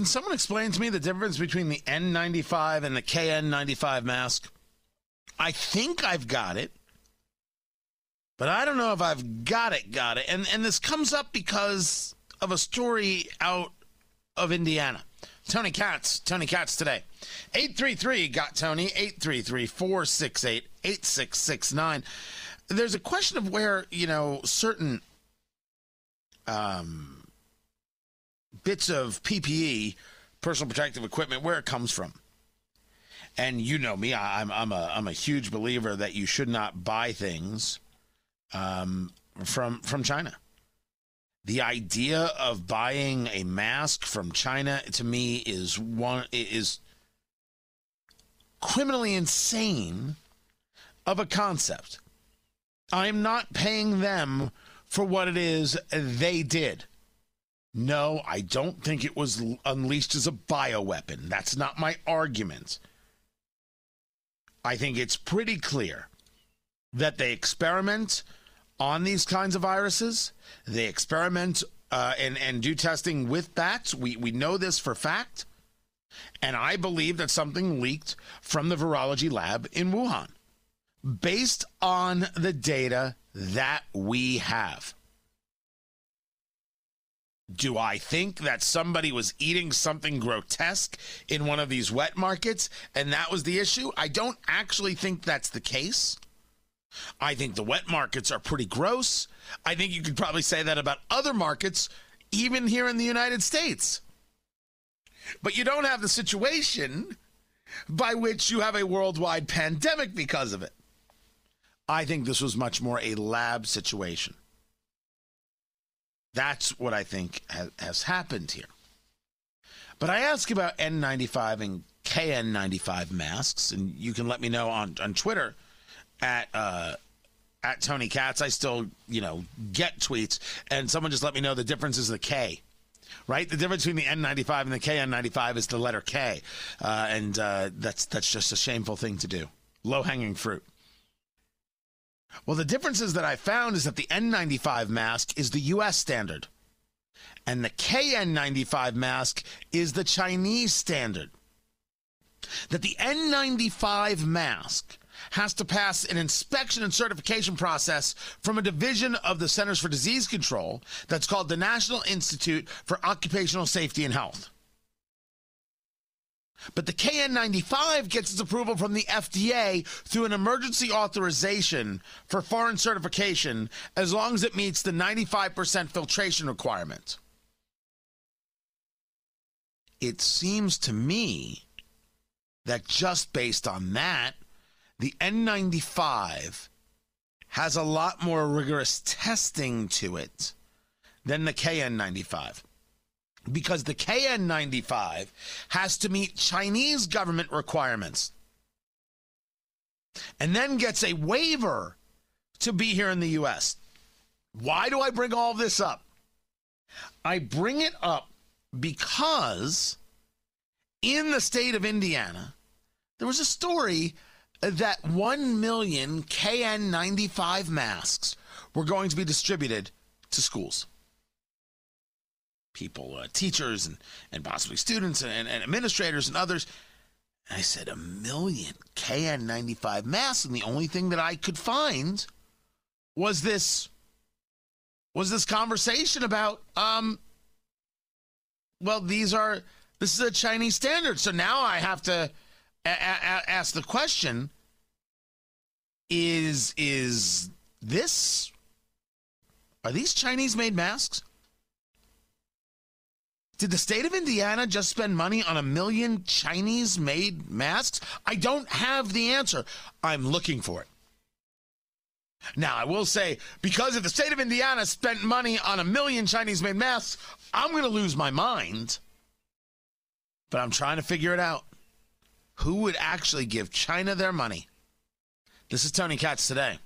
can someone explain to me the difference between the N95 and the KN95 mask? I think I've got it, but I don't know if I've got it, got it. And, and this comes up because of a story out of Indiana. Tony Katz, Tony Katz today. 833 got Tony, 833 468 8669. There's a question of where, you know, certain um, bits of PPE, personal protective equipment, where it comes from. And you know me, I, I'm I'm a I'm a huge believer that you should not buy things um, from from China. The idea of buying a mask from China to me is one is criminally insane of a concept. I'm not paying them for what it is they did. No, I don't think it was unleashed as a bioweapon. That's not my argument. I think it's pretty clear that they experiment on these kinds of viruses. They experiment uh, and, and do testing with bats. We, we know this for fact. And I believe that something leaked from the virology lab in Wuhan based on the data that we have. Do I think that somebody was eating something grotesque in one of these wet markets and that was the issue? I don't actually think that's the case. I think the wet markets are pretty gross. I think you could probably say that about other markets, even here in the United States. But you don't have the situation by which you have a worldwide pandemic because of it. I think this was much more a lab situation. That's what I think has, has happened here. But I ask about N95 and KN95 masks, and you can let me know on, on Twitter at uh, at Tony Katz. I still, you know, get tweets, and someone just let me know the difference is the K. Right, the difference between the N95 and the KN95 is the letter K, uh, and uh, that's that's just a shameful thing to do. Low hanging fruit. Well, the differences that I found is that the N95 mask is the US standard, and the KN95 mask is the Chinese standard. That the N95 mask has to pass an inspection and certification process from a division of the Centers for Disease Control that's called the National Institute for Occupational Safety and Health. But the KN95 gets its approval from the FDA through an emergency authorization for foreign certification as long as it meets the 95% filtration requirement. It seems to me that just based on that, the N95 has a lot more rigorous testing to it than the KN95 because the KN95 has to meet Chinese government requirements and then gets a waiver to be here in the US. Why do I bring all this up? I bring it up because in the state of Indiana, there was a story that 1 million KN95 masks were going to be distributed to schools people, uh, teachers, and, and possibly students and, and administrators and others. And I said, a million KN95 masks. And the only thing that I could find was this was this conversation about um well these are this is a chinese standard so now i have to a- a- ask the question is is this are these chinese made masks did the state of Indiana just spend money on a million Chinese made masks? I don't have the answer. I'm looking for it. Now, I will say, because if the state of Indiana spent money on a million Chinese made masks, I'm going to lose my mind. But I'm trying to figure it out. Who would actually give China their money? This is Tony Katz today.